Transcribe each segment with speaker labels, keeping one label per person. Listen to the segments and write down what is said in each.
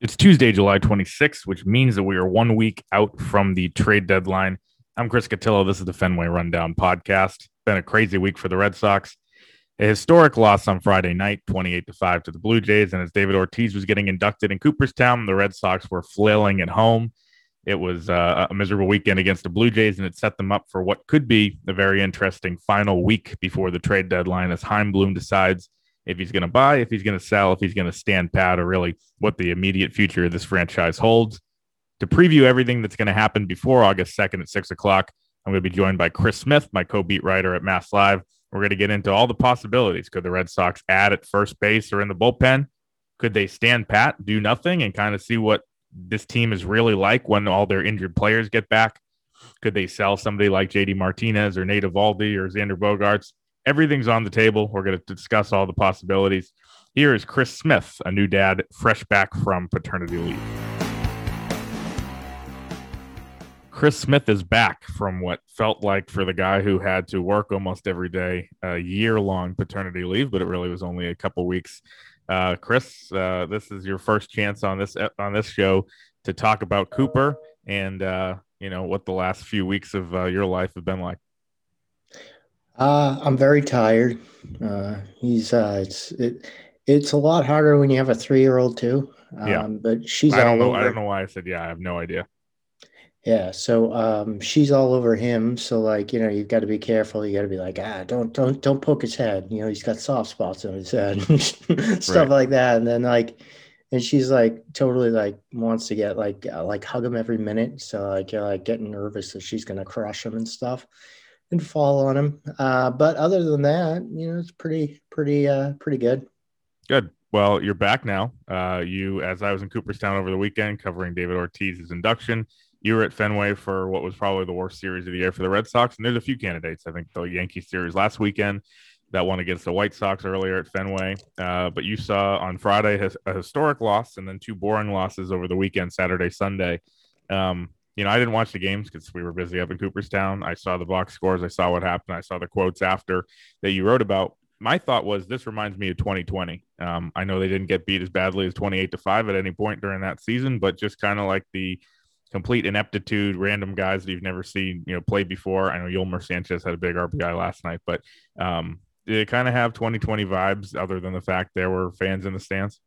Speaker 1: It's Tuesday, July 26th, which means that we are one week out from the trade deadline. I'm Chris Cotillo. This is the Fenway Rundown podcast. Been a crazy week for the Red Sox. A historic loss on Friday night, 28 to 5 to the Blue Jays. And as David Ortiz was getting inducted in Cooperstown, the Red Sox were flailing at home. It was uh, a miserable weekend against the Blue Jays, and it set them up for what could be a very interesting final week before the trade deadline as Chaim Bloom decides if he's going to buy, if he's going to sell, if he's going to stand pat, or really what the immediate future of this franchise holds. To preview everything that's going to happen before August 2nd at 6 o'clock, I'm going to be joined by Chris Smith, my co beat writer at MassLive. We're going to get into all the possibilities. Could the Red Sox add at first base or in the bullpen? Could they stand pat, do nothing, and kind of see what this team is really like when all their injured players get back? Could they sell somebody like JD Martinez or Nate Eovaldi or Xander Bogaerts? Everything's on the table. We're going to discuss all the possibilities. Here is Chris Smith, a new dad, fresh back from paternity leave. Chris Smith is back from what felt like for the guy who had to work almost every day, a year long paternity leave, but it really was only a couple weeks. Uh, Chris, uh, this is your first chance on this on this show to talk about Cooper and uh, you know what the last few weeks of uh, your life have been like.
Speaker 2: Uh, I'm very tired. Uh, he's uh, it's it, it's a lot harder when you have a three year old too. Um,
Speaker 1: Yeah.
Speaker 2: but she's
Speaker 1: I don't know.
Speaker 2: over.
Speaker 1: I don't know why I said yeah. I have no idea.
Speaker 2: Yeah, so um, she's all over him. So like you know, you've got to be careful. You got to be like, ah, don't don't don't poke his head. You know, he's got soft spots on his head, stuff
Speaker 1: Right.
Speaker 2: like that. And then like, and she's like totally like wants to get like uh, like hug him every minute. So like you're like getting nervous that she's gonna crush him and stuff, and fall on him. Uh, but other than that, you know, it's pretty pretty uh pretty good.
Speaker 1: Good. Well, you're back now. Uh, you, as I was in Cooperstown over the weekend covering David Ortiz's induction, you were at Fenway for what was probably the worst series of the year for the Red Sox. And there's a few candidates. I think the Yankee series last weekend, that one against the White Sox earlier at Fenway. Uh, but you saw on Friday a historic loss and then two boring losses over the weekend, Saturday, Sunday. Um, you know, I didn't watch the games because we were busy up in Cooperstown. I saw the box scores. I saw what happened. I saw the quotes after that you wrote about my thought was this reminds me of 2020. Um, I know they didn't get beat as badly as 28 to 5 at any point during that season, but just kind of like the complete ineptitude, random guys that you've never seen, you know, play before. I know Yolmer Sanchez had a big RBI last night, but um, did it kind of have 2020 vibes other than the fact there were fans in the stands?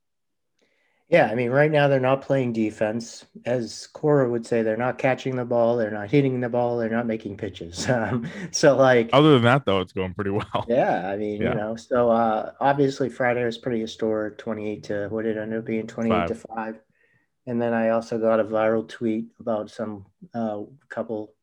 Speaker 2: Yeah, I mean, right now they're not playing defense. As Cora would say, they're not catching the ball, they're not hitting the ball, they're not making pitches. Um, so, like,
Speaker 1: Other than that, though, it's going pretty well.
Speaker 2: yeah, I mean,
Speaker 1: Yeah.
Speaker 2: you know, so uh, obviously Friday was pretty historic 28 to what did it end up being 28 to 5. And then I also got a viral tweet about some uh, couple,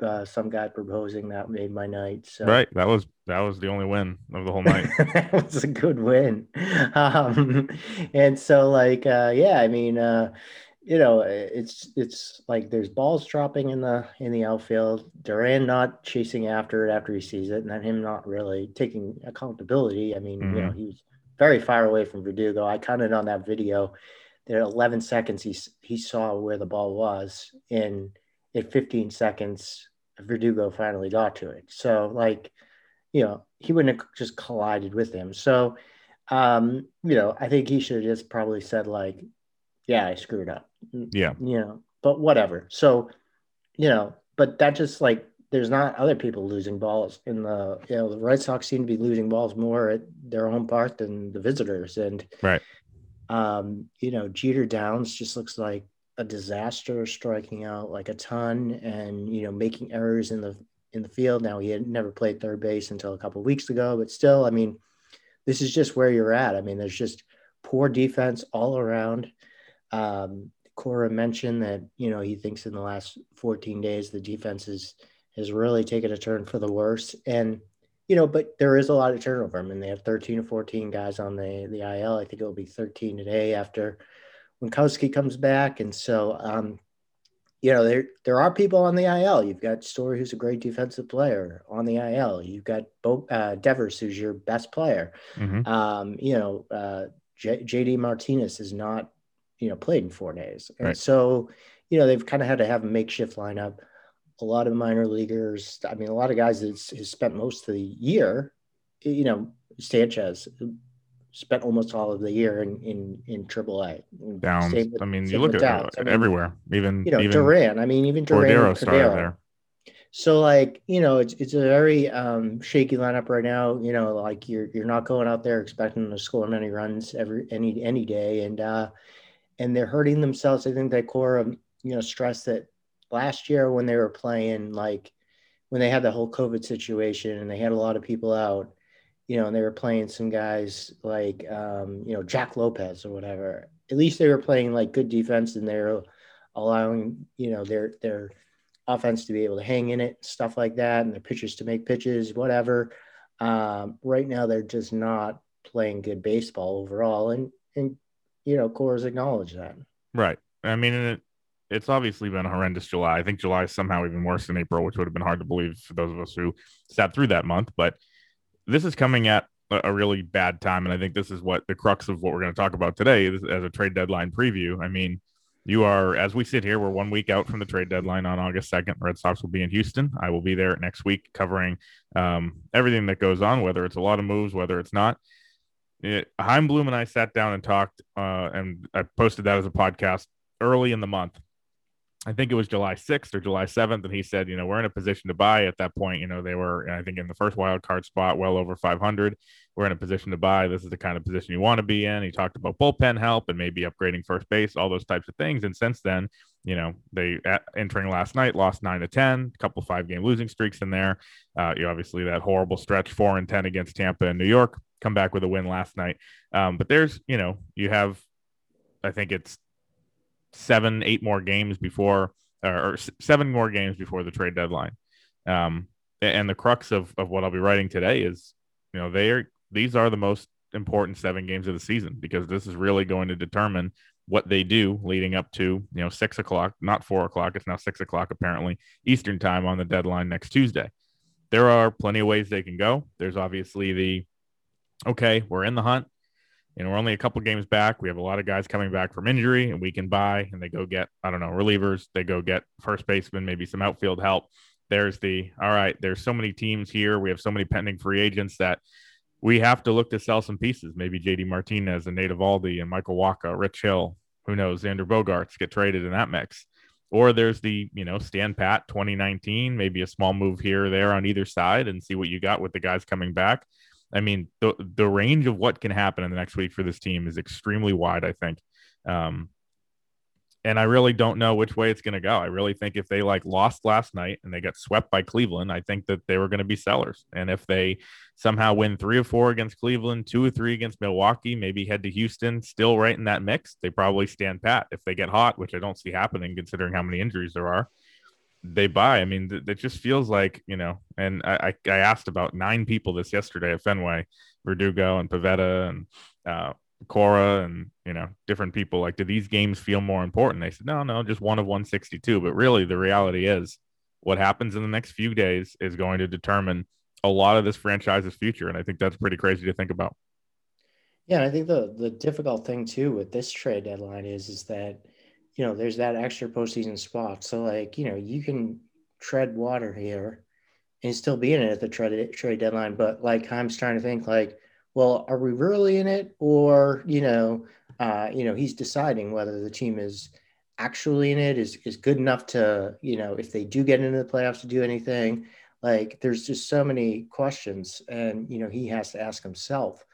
Speaker 2: uh, some guy proposing that made my night. So,
Speaker 1: Right. That was that was the only win of the whole night.
Speaker 2: that was a good win. Um, and so like uh, yeah, I mean uh, you know, it's it's like there's balls dropping in the in the outfield. Duran not chasing after it after he sees it, and then him not really taking accountability. I mean, you know, he was very far away from Verdugo. I counted on that video. There 11 seconds he he saw where the ball was, and at 15 seconds Verdugo finally got to it. So like you know, he wouldn't have just collided with him. So, um, you know, I think he should have just probably said like, "Yeah, I screwed up."
Speaker 1: Yeah.
Speaker 2: You know, but whatever. So, you know, but that just like there's not other people losing balls in the you know the Red Sox seem to be losing balls more at their home park than the visitors, and
Speaker 1: Right.
Speaker 2: Um, you know, Jeter Downs just looks like a disaster, striking out like a ton, and you know, making errors in the in the field. Now he had never played third base until a couple weeks ago, but still, I mean, this is just where you're at. I mean, there's just poor defense all around. Um, Cora mentioned that you know he thinks in the last 14 days the defense is has really taken a turn for the worse, and you know, but there is a lot of turnover. I mean, they have 13 or 14 guys on the the IL. I think it'll be 13 today after Winckowski comes back, and so um, you know, there there are people on the IL. You've got Story, who's a great defensive player on the IL. You've got Bo, uh, Devers, who's your best player. Mm-hmm. Um, you know, uh, J- JD Martinez is not, you know, played in four days, and right. so you know they've kind of had to have a makeshift lineup. A lot of minor leaguers. I mean, a lot of guys that has spent most of the year. You know, Sanchez spent almost all of the year in in in AAA.
Speaker 1: Downs. With, I mean, you look at Downs. I mean, everywhere. Even
Speaker 2: you know
Speaker 1: even
Speaker 2: Duran. I mean, even Duran. Cordero started there. So like you know, it's it's a very um, shaky lineup right now. You know, like you're you're not going out there expecting to score many runs every any any day, and uh, and they're hurting themselves. I think that Cora of you know stress that last year when they were playing like when they had the whole COVID situation and they had a lot of people out you know, and they were playing some guys like, um, you know, Jack Lopez or whatever. At least they were playing like good defense and they're allowing, you know, their their offense to be able to hang in it, stuff like that, and their pitchers to make pitches, whatever. Um, right now, they're just not playing good baseball overall, and and you know, Cora's acknowledged that.
Speaker 1: Right. I mean, it, it's obviously been a horrendous July. I think July is somehow even worse than April, which would have been hard to believe for those of us who sat through that month. But this is coming at a really bad time. And I think this is what the crux of what we're going to talk about today is as a trade deadline preview. I mean, you are, as we sit here, we're one week out from the trade deadline on August 2nd. Red Sox will be in Houston. I will be there next week covering um, everything that goes on, whether it's a lot of moves, whether it's not. It, Chaim Bloom and I sat down and talked, uh, and I posted that as a podcast early in the month I think it was July 6th or July 7th. And he said, you know, we're in a position to buy at that point. You know, they were, I think, in the first wild card spot, well over 500. We're in a position to buy. This is the kind of position you want to be in. He talked about bullpen help and maybe upgrading first base, all those types of things. And since then, you know, they at, entering last night lost nine to 10, a couple five game losing streaks in there. Uh, you obviously that horrible stretch, four and 10 against Tampa and New York, come back with a win last night. Um, but there's, you know, you have, I think it's seven, eight more games before, or seven more games before the trade deadline. Um, and the crux of, of what I'll be writing today is, you know, they are these are the most important seven games of the season because this is really going to determine what they do leading up to you know six o'clock, not four o'clock. It's now six o'clock apparently Eastern time on the deadline next Tuesday. There are plenty of ways they can go. There's obviously the okay, we're in the hunt know, we're only a couple games back. We have a lot of guys coming back from injury, and we can buy and they go get, I don't know, relievers. They go get first baseman, maybe some outfield help. There's the all right, there's so many teams here. We have so many pending free agents that we have to look to sell some pieces. Maybe JD Martinez and Nate Eovaldi and Michael Wacha, Rich Hill, who knows, Xander Bogaerts get traded in that mix. Or there's the, you know, stand pat 2019, maybe a small move here or there on either side and see what you got with the guys coming back. I mean, the the range of what can happen in the next week for this team is extremely wide. I think, um, and I really don't know which way it's going to go. I really think if they like lost last night and they got swept by Cleveland, I think that they were going to be sellers. And if they somehow win three or four against Cleveland, two or three against Milwaukee, maybe head to Houston, still right in that mix, they probably stand pat. If they get hot, which I don't see happening considering how many injuries there are, they buy. I mean, th- it just feels like you know. And I, I, asked about nine people this yesterday at Fenway, Verdugo and Pivetta and uh, Cora and you know different people. Like, do these games feel more important? They said, no, no, just one of 162. But really, the reality is, what happens in the next few days is going to determine a lot of this franchise's future, and I think that's pretty crazy to think about.
Speaker 2: Yeah, I think the the difficult thing too with this trade deadline is is that you know, there's that extra postseason spot. So like, you know, you can tread water here and still be in it at the trade trade deadline. But like, I'm trying to think like, well, are we really in it, or you know, uh, you know, he's deciding whether the team is actually in it is is good enough to you know if they do get into the playoffs to do anything like there's just so many questions and you know he has to ask himself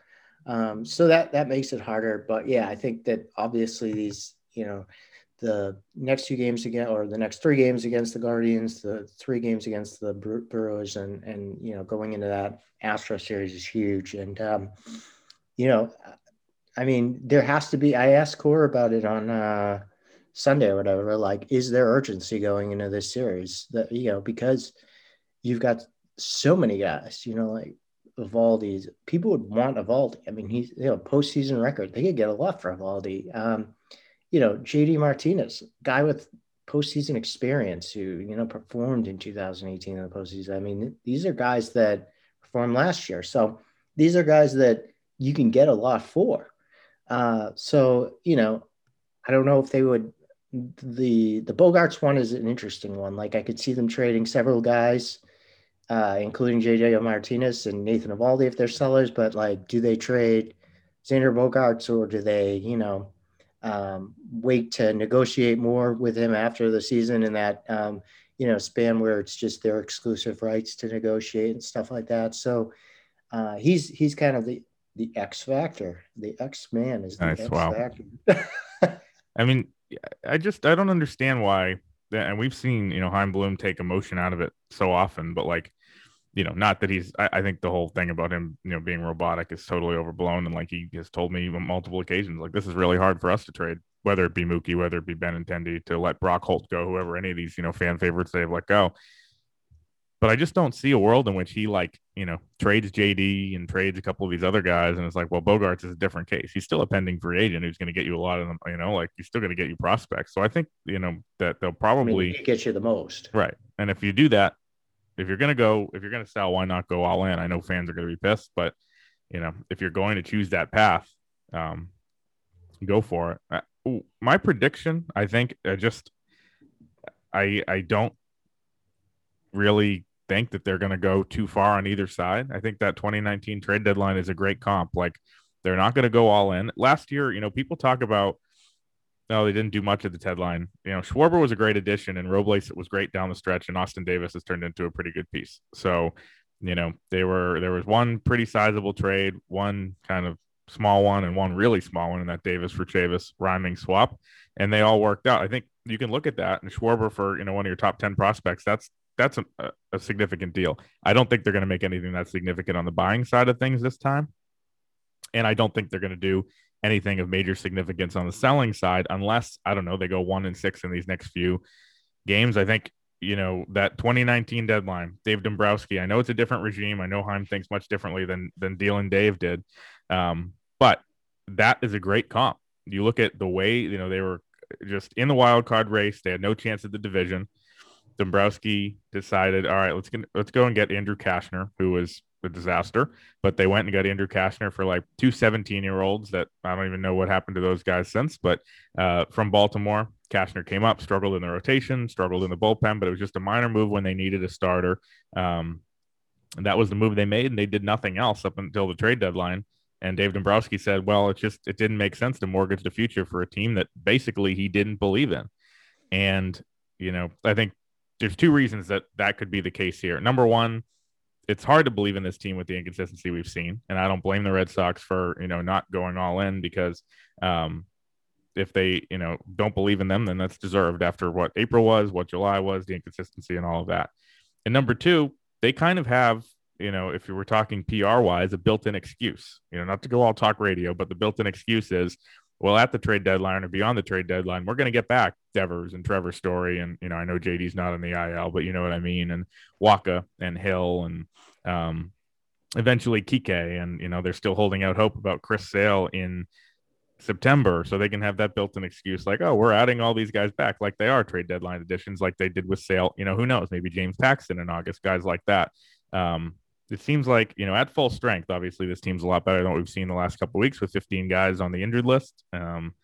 Speaker 2: Um, so that that makes it harder. But yeah, I think that obviously these, you know, the next two games again, or the next three games against the Guardians, the three games against the Brewers, and and you know, going into that Astro series is huge. And um, you know, I mean, there has to be. I asked Cora about it on uh, Sunday or whatever. Like, is there urgency going into this series? That you know, because you've got so many guys. You know, like Eovaldi's. People would want Eovaldi. I mean, he's you know postseason record. They could get a lot for Eovaldi. Um, you know, JD Martinez, guy with postseason experience who you know performed in 2018 in the postseason. I mean, these are guys that performed last year. So these are guys that you can get a lot for. Uh, so you know, I don't know if they would. The the Bogaerts one is an interesting one. Like I could see them trading several guys uh, including JD Martinez and Nathan Eovaldi if they're sellers. But like, do they trade Xander Bogaerts or do they, you know, um, wait to negotiate more with him after the season in that, um, you know, span where it's just their exclusive rights to negotiate and stuff like that. So uh, he's he's kind of the the X factor. The X man is the nice, X wow.
Speaker 1: factor. I mean, I just I don't understand why and we've seen you know Chaim Bloom take emotion out of it so often, but like you know, not that he's. I, I, think the whole thing about him, you know, being robotic is totally overblown, and like he has told me on multiple occasions, like this is really hard for us to trade, whether it be Mookie, whether it be Ben Benintendi, to let Brock Holt go, whoever any of these you know fan favorites they've let go. But I just don't see a world in which he like you know trades JD and trades a couple of these other guys, and it's like, well, Bogaerts is a different case. He's still a pending free agent who's going to get you a lot of them, you know, like he's still going to get you prospects. So I think you know that they'll probably
Speaker 2: I mean, get you the most,
Speaker 1: right? And if you do that, if you're gonna go, if you're gonna sell, why not go all in? I know fans are gonna be pissed, but you know, if you're going to choose that path, um, go for it. Uh, my prediction, I think, I just, I I don't really think that they're going to go too far on either side. I think that 2019 trade deadline is a great comp. Like they're not going to go all in. Last year, you know, people talk about no, they didn't do much at the deadline. You know, Schwarber was a great addition, and Robles was great down the stretch, and Austin Davis has turned into a pretty good piece. So, you know, they were there was one pretty sizable trade, one kind of small one, and one really small one in that Davis for Chavis rhyming swap, and they all worked out. I think you can look at that and Schwarber for you know one of your top ten prospects. That's that's a, a significant deal. I don't think they're going to make anything that significant on the buying side of things this time, and I don't think they're going to do anything of major significance on the selling side unless I don't know they go one and six in these next few games. I think you know that 2019 deadline, Dave Dombrowski. I know it's a different regime. I know Chaim thinks much differently than than Deal and Dave did, um, but that is a great comp. You look at the way you know they were just in the wild card race. They had no chance at the division. Dombrowski decided, all right, let's get, let's go and get Andrew Cashner, who was a disaster. But they went and got Andrew Cashner for like two 17 year olds that I don't even know what happened to those guys since. But uh, from Baltimore, Cashner came up, struggled in the rotation, struggled in the bullpen, but it was just a minor move when they needed a starter. Um, that was the move they made, and they did nothing else up until the trade deadline. And Dave Dombrowski said, "Well, it just it didn't make sense to mortgage the future for a team that basically he didn't believe in." And you know, I think there's two reasons that that could be the case here. Number one, it's hard to believe in this team with the inconsistency we've seen, and I don't blame the Red Sox for you know not going all in because um, if they you know don't believe in them, then that's deserved after what April was, what July was, the inconsistency and all of that. And number two, they kind of have you know if you were talking PR wise, a built-in excuse. You know, not to go all talk radio, but the built-in excuse is well, at the trade deadline or beyond the trade deadline, we're going to get back Devers and Trevor Story. And, you know, I know JD's not in the IL, but you know what I mean. And Wacha and Hill and um, eventually Kike. And, you know, they're still holding out hope about Chris Sale in September. So they can have that built in excuse like, oh, we're adding all these guys back like they are trade deadline additions, like they did with Sale. You know, who knows? Maybe James Paxton in August, guys like that. Um, it seems like you know at full strength. Obviously, this team's a lot better than what we've seen the last couple weeks with 15 guys on the injured list. Um,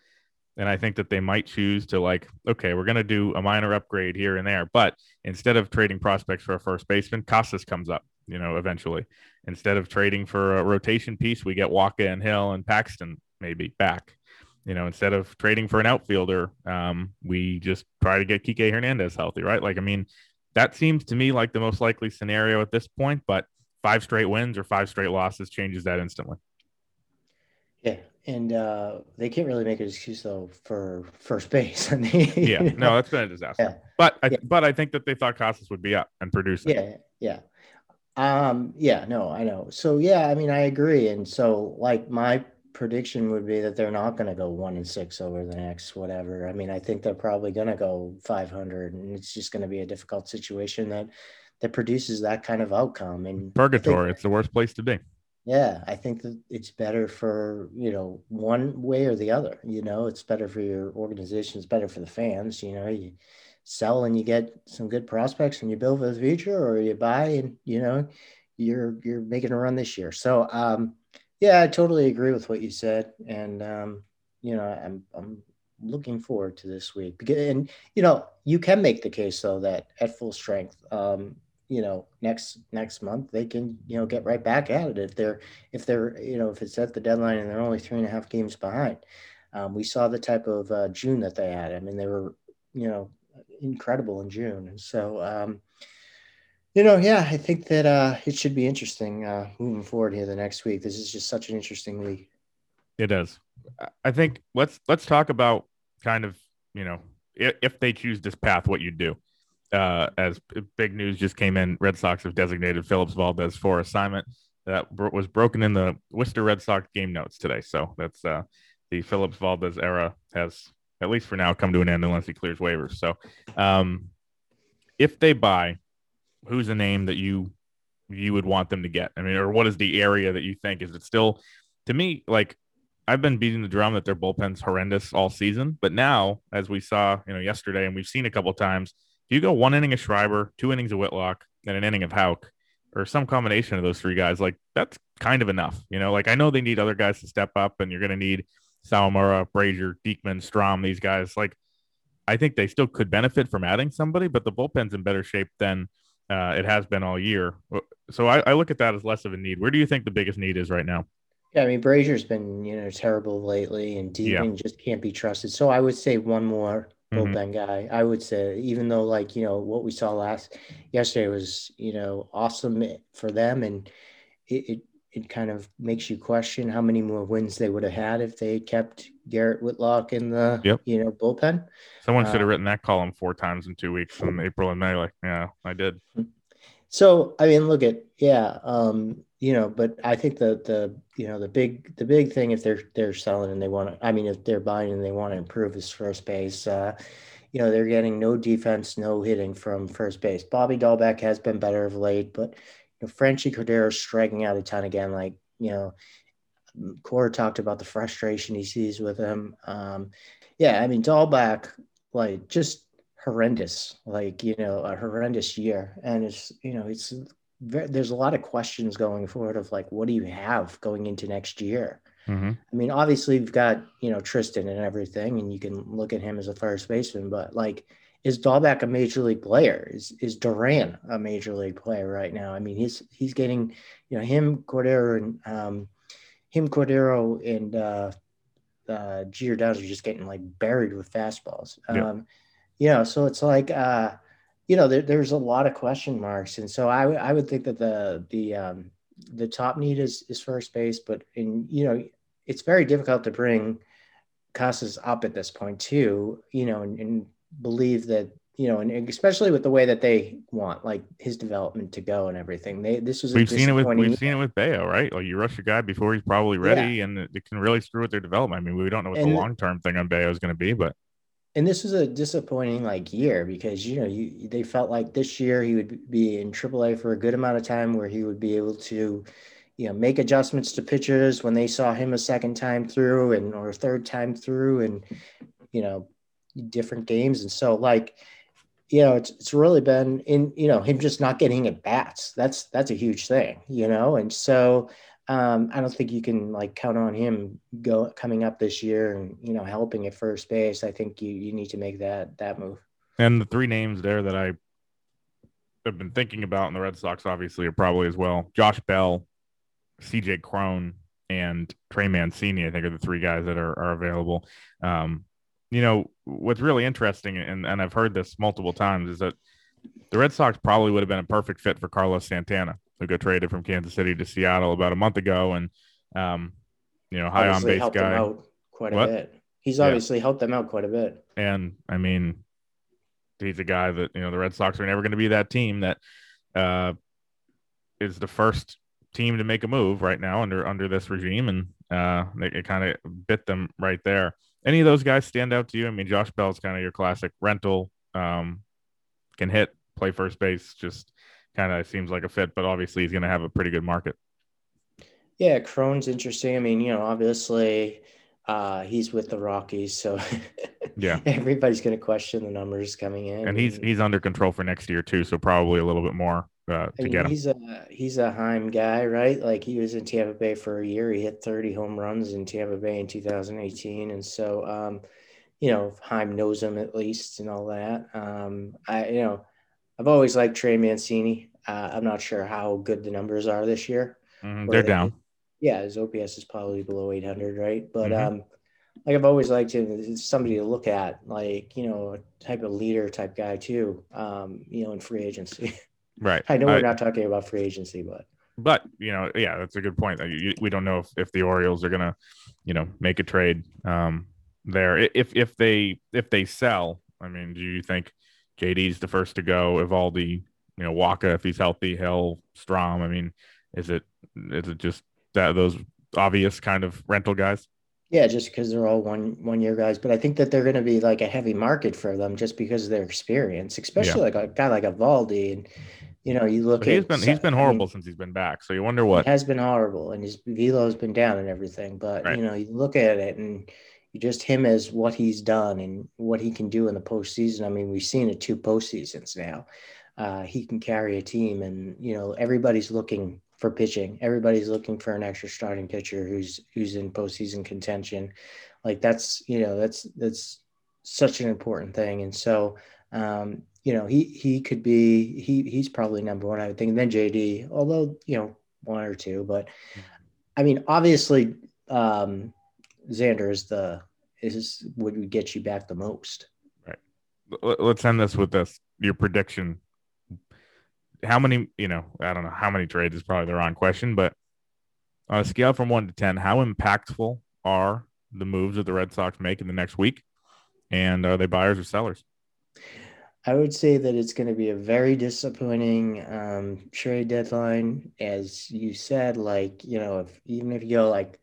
Speaker 1: and I think that they might choose to like, okay, we're going to do a minor upgrade here and there, but instead of trading prospects for a first baseman, Casas comes up. You know, eventually, instead of trading for a rotation piece, we get Wacha and Hill and Paxton maybe back. You know, instead of trading for an outfielder, um, we just try to get Kike Hernandez healthy, right? Like, I mean, that seems to me like the most likely scenario at this point. But five straight wins or five straight losses changes that instantly.
Speaker 2: Yeah, and uh, they can't really make an excuse though for first base.
Speaker 1: yeah, no, that's been a disaster. Yeah. But I, yeah. but I think that they thought Casas would be up and produce
Speaker 2: it. Yeah, yeah. Um, yeah, no, I know. So yeah, I mean, I agree. And so like my prediction would be that they're not going to go one and six over the next whatever. I mean, I think they're probably going to go 500, and it's just going to be a difficult situation that that produces that kind of outcome. And
Speaker 1: purgatory, think, it's the worst place to be.
Speaker 2: Yeah, I think that it's better for you know one way or the other. You know, it's better for your organization. It's better for the fans. You know, you sell and you get some good prospects and you build for the future or you buy and you know you're you're making a run this year so um yeah i totally agree with what you said and um you know i'm i'm looking forward to this week and you know you can make the case though that at full strength um you know next next month they can you know get right back at it if they're if they're you know if it's at the deadline and they're only three and a half games behind um, we saw the type of uh, june that they had i mean they were you know incredible in June. And so, um, you know, yeah, I think that uh, it should be interesting uh, moving forward here the next week. This is just such an interesting week.
Speaker 1: It is. I think let's let's talk about kind of you know if, if they choose this path, what you do. Uh, as big news just came in, Red Sox have designated Phillips Valdez for assignment. That was broken in the Worcester Red Sox game notes today. So that's uh, the Phillips Valdez era has at least for now, come to an end unless he clears waivers. So, um, if they buy, who's a name that you you would want them to get? I mean, or what is the area that you think is it still? To me, like I've been beating the drum that their bullpen's horrendous all season, but now, as we saw, you know, yesterday, and we've seen a couple times, if you go one inning of Schreiber, two innings of Whitlock, and an inning of Houck, or some combination of those three guys, like that's kind of enough. You know, like I know they need other guys to step up, and you're going to need Sawamura, Brasier, Diekman, Strahm, these guys, like I think they still could benefit from adding somebody, but the bullpen's in better shape than uh, it has been all year. So I, I, look at that as less of a need. Where do you think the biggest need is right now?
Speaker 2: Yeah, I mean Brasier's been you know terrible lately, and Diekman yeah. just can't be trusted. So I would say one more. Bullpen mm-hmm. guy. I would say even though like you know what we saw last yesterday was you know awesome for them, and it, it it kind of makes you question how many more wins they would have had if they kept Garrett Whitlock in the yep. you know bullpen.
Speaker 1: Someone should have uh, written that column four times in two weeks from April and May. Like, yeah, I did.
Speaker 2: So I mean, look at yeah, um, you know, but I think the the you know the big the big thing if they're they're selling and they want to, I mean, if they're buying and they want to improve is first base. Uh, you know, they're getting no defense, no hitting from first base. Bobby Dalbec has been better of late, but you know, Franchy Cordero striking out a ton again. Like, you know, Cora talked about the frustration he sees with him. Um, yeah, I mean, Dalbec, like, just horrendous, like, you know, a horrendous year. And it's, you know, it's, there's a lot of questions going forward of like, what do you have going into next year? Mm-hmm. I mean, obviously, you've got, you know, Triston and everything, and you can look at him as a first baseman, but like, is Dalbec a major league player? Is is Duran a major league player right now? I mean, he's he's getting, you know, him Cordero and um, him Cordero and uh, uh, Giordano are just getting like buried with fastballs. Yeah. Um, you know, so it's like, uh, you know, there, there's a lot of question marks, and so I I would think that the the um, the top need is is first base, but in you know, it's very difficult to bring Casas up at this point too. You know, and, and believe that you know, and especially with the way that they want like his development to go and everything. They this was
Speaker 1: we've seen it with we've seen it with Bello, right? Like you rush a guy before he's probably ready, yeah. and it can really screw with their development. I mean, we don't know what and, the long term thing on Bello is going to be, but
Speaker 2: and this was a disappointing like year because you know you they felt like this year he would be in AAA for a good amount of time where he would be able to you know make adjustments to pitchers when they saw him a second time through and or third time through and you know different games. And so like, you know, it's, it's really been in, you know, him just not getting at bats. That's, that's a huge thing, you know? And so um, I don't think you can like count on him go coming up this year and, you know, helping at first base. I think you, you need to make that, that move.
Speaker 1: And the three names there that I have been thinking about in the Red Sox obviously are probably as well. Josh Bell, CJ Cron, and Trey Mancini, I think are the three guys that are, are available. Um, you know, what's really interesting, and, and I've heard this multiple times, is that the Red Sox probably would have been a perfect fit for Carlos Santana, who got traded from Kansas City to Seattle about a month ago. And um, you know, high
Speaker 2: obviously
Speaker 1: on base guy.
Speaker 2: out quite
Speaker 1: What?
Speaker 2: a bit. He's
Speaker 1: Yeah.
Speaker 2: obviously helped them out quite a bit.
Speaker 1: And I mean, he's a guy that, you know, the Red Sox are never going to be that team that uh, is the first team to make a move right now under under this regime. And uh, it, it kind of bit them right there. Any of those guys stand out to you? I mean, Josh Bell's kind of your classic rental, um, can hit, play first base, just kind of seems like a fit, but obviously he's going to have a pretty good market.
Speaker 2: Yeah, Cron's interesting. I mean, you know, obviously uh, he's with the Rockies, so
Speaker 1: Yeah.
Speaker 2: everybody's going to question the numbers coming in.
Speaker 1: And he's he's under control for next year too, so probably a little bit more uh,
Speaker 2: I
Speaker 1: to
Speaker 2: mean,
Speaker 1: get him.
Speaker 2: he's a he's a Chaim guy, right? Like he was in Tampa Bay for a year. He hit 30 home runs in Tampa Bay in 2018, and so um, you know Chaim knows him at least and all that. Um, I you know I've always liked Trey Mancini. Uh, I'm not sure how good the numbers are this year. Or
Speaker 1: They're
Speaker 2: they-
Speaker 1: down.
Speaker 2: Yeah, his OPS is probably below 800, right? But
Speaker 1: Mhm.
Speaker 2: um, like I've always liked him. It's somebody to look at, like you know, a type of leader type guy too. Um, you know, in free agency.
Speaker 1: Right.
Speaker 2: I know we're not talking about free agency, but
Speaker 1: but you know, yeah, that's a good point. We don't know if, if the Orioles are gonna, you know, make a trade um, there. If if they if they sell, I mean, do you think JD's the first to go? Eovaldi, you know, Wacha if he's healthy, Hill, Strahm. I mean, is it is it just that those obvious kind of rental guys?
Speaker 2: Yeah, just because they're all one one year guys, but I think that they're going to be like a heavy market for them just because of their experience, especially like a guy like Eovaldi. And you know, you look
Speaker 1: But he's
Speaker 2: at
Speaker 1: been he's been
Speaker 2: I mean,
Speaker 1: horrible since he's been back. So you wonder what.
Speaker 2: He has been horrible, and his velo's been down and everything. But
Speaker 1: Right.
Speaker 2: you know, you look at it and just him as what he's done and what he can do in the postseason. I mean, we've seen it two postseasons now. Uh, he can carry a team, and you know, everybody's looking for pitching. Everybody's looking for an extra starting pitcher who's who's in postseason contention. Like that's you know that's that's such an important thing, and so. Um, you know, he he could be he he's probably number one, I would think. And then JD, although you know one or two, but I mean, obviously, um, Xander is the is would get you back the most.
Speaker 1: Right. Let's end this with this. Your prediction. How many, you know, I don't know how many trades is probably the wrong question, but on a scale from one to 10, how impactful are the moves that the Red Sox make in the next week? And are they buyers or sellers?
Speaker 2: I would say that it's going to be a very disappointing um, trade deadline, as you said. Like you know, if even if you go like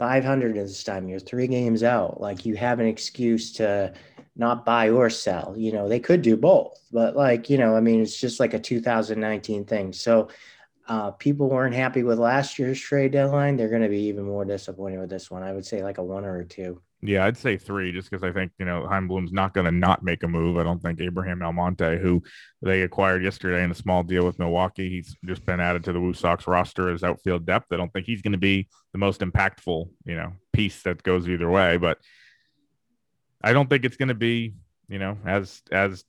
Speaker 2: 500 this time, you're three games out. Like you have an excuse to not buy or sell. You know, they could do both, but like you know, I mean, it's just like a 2019 thing. So uh, people weren't happy with last year's trade deadline. They're going to be even more disappointed with this one. I would say like a one or a two.
Speaker 1: Yeah, I'd say three, just because I think you know Chaim Bloom's not going to not make a move. I don't think Abraham Almonte, who they acquired yesterday in a small deal with Milwaukee, he's just been added to the WooSox roster as outfield depth. I don't think he's going to be the most impactful, you know, piece that goes either way. But I don't think it's going to be, you know, as as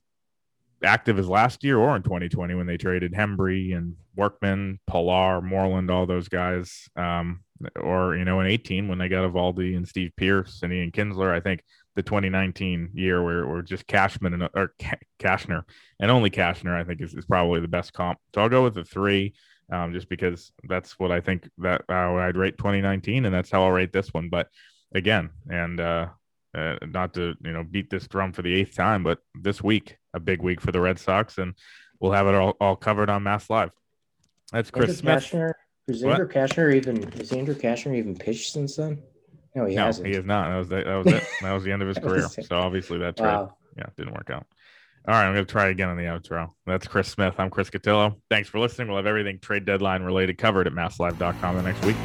Speaker 1: active as last year or in 2020 when they traded Hembree and Workman, Pilar, Moreland, all those guys. Um, or you know in 18 when they got Eovaldi and Steve Pearce and Ian Kinsler. I think the 2019 year where where just Cashman and or Cashner and only Cashner I think is, is probably the best comp. So I'll go with the three, um, just because that's what I think that how I'd rate 2019 and that's how I'll rate this one. But again, and uh, uh, not to you know beat this drum for the eighth time, but this week a big week for the Red Sox and we'll have it all, all covered on MassLive. That's Chris Smith.
Speaker 2: Cashner, has Andrew Cashner even has Andrew Cashner even pitched since then? No, he
Speaker 1: no,
Speaker 2: hasn't.
Speaker 1: he is not. That was the, that was it. That was the end of his career. So obviously that trade,
Speaker 2: Wow.
Speaker 1: yeah, didn't work out. All right, I'm going to try again on the outro. That's Chris Smith. I'm Chris Cotillo. Thanks for listening. We'll have everything trade deadline related covered at masslive.com the next week.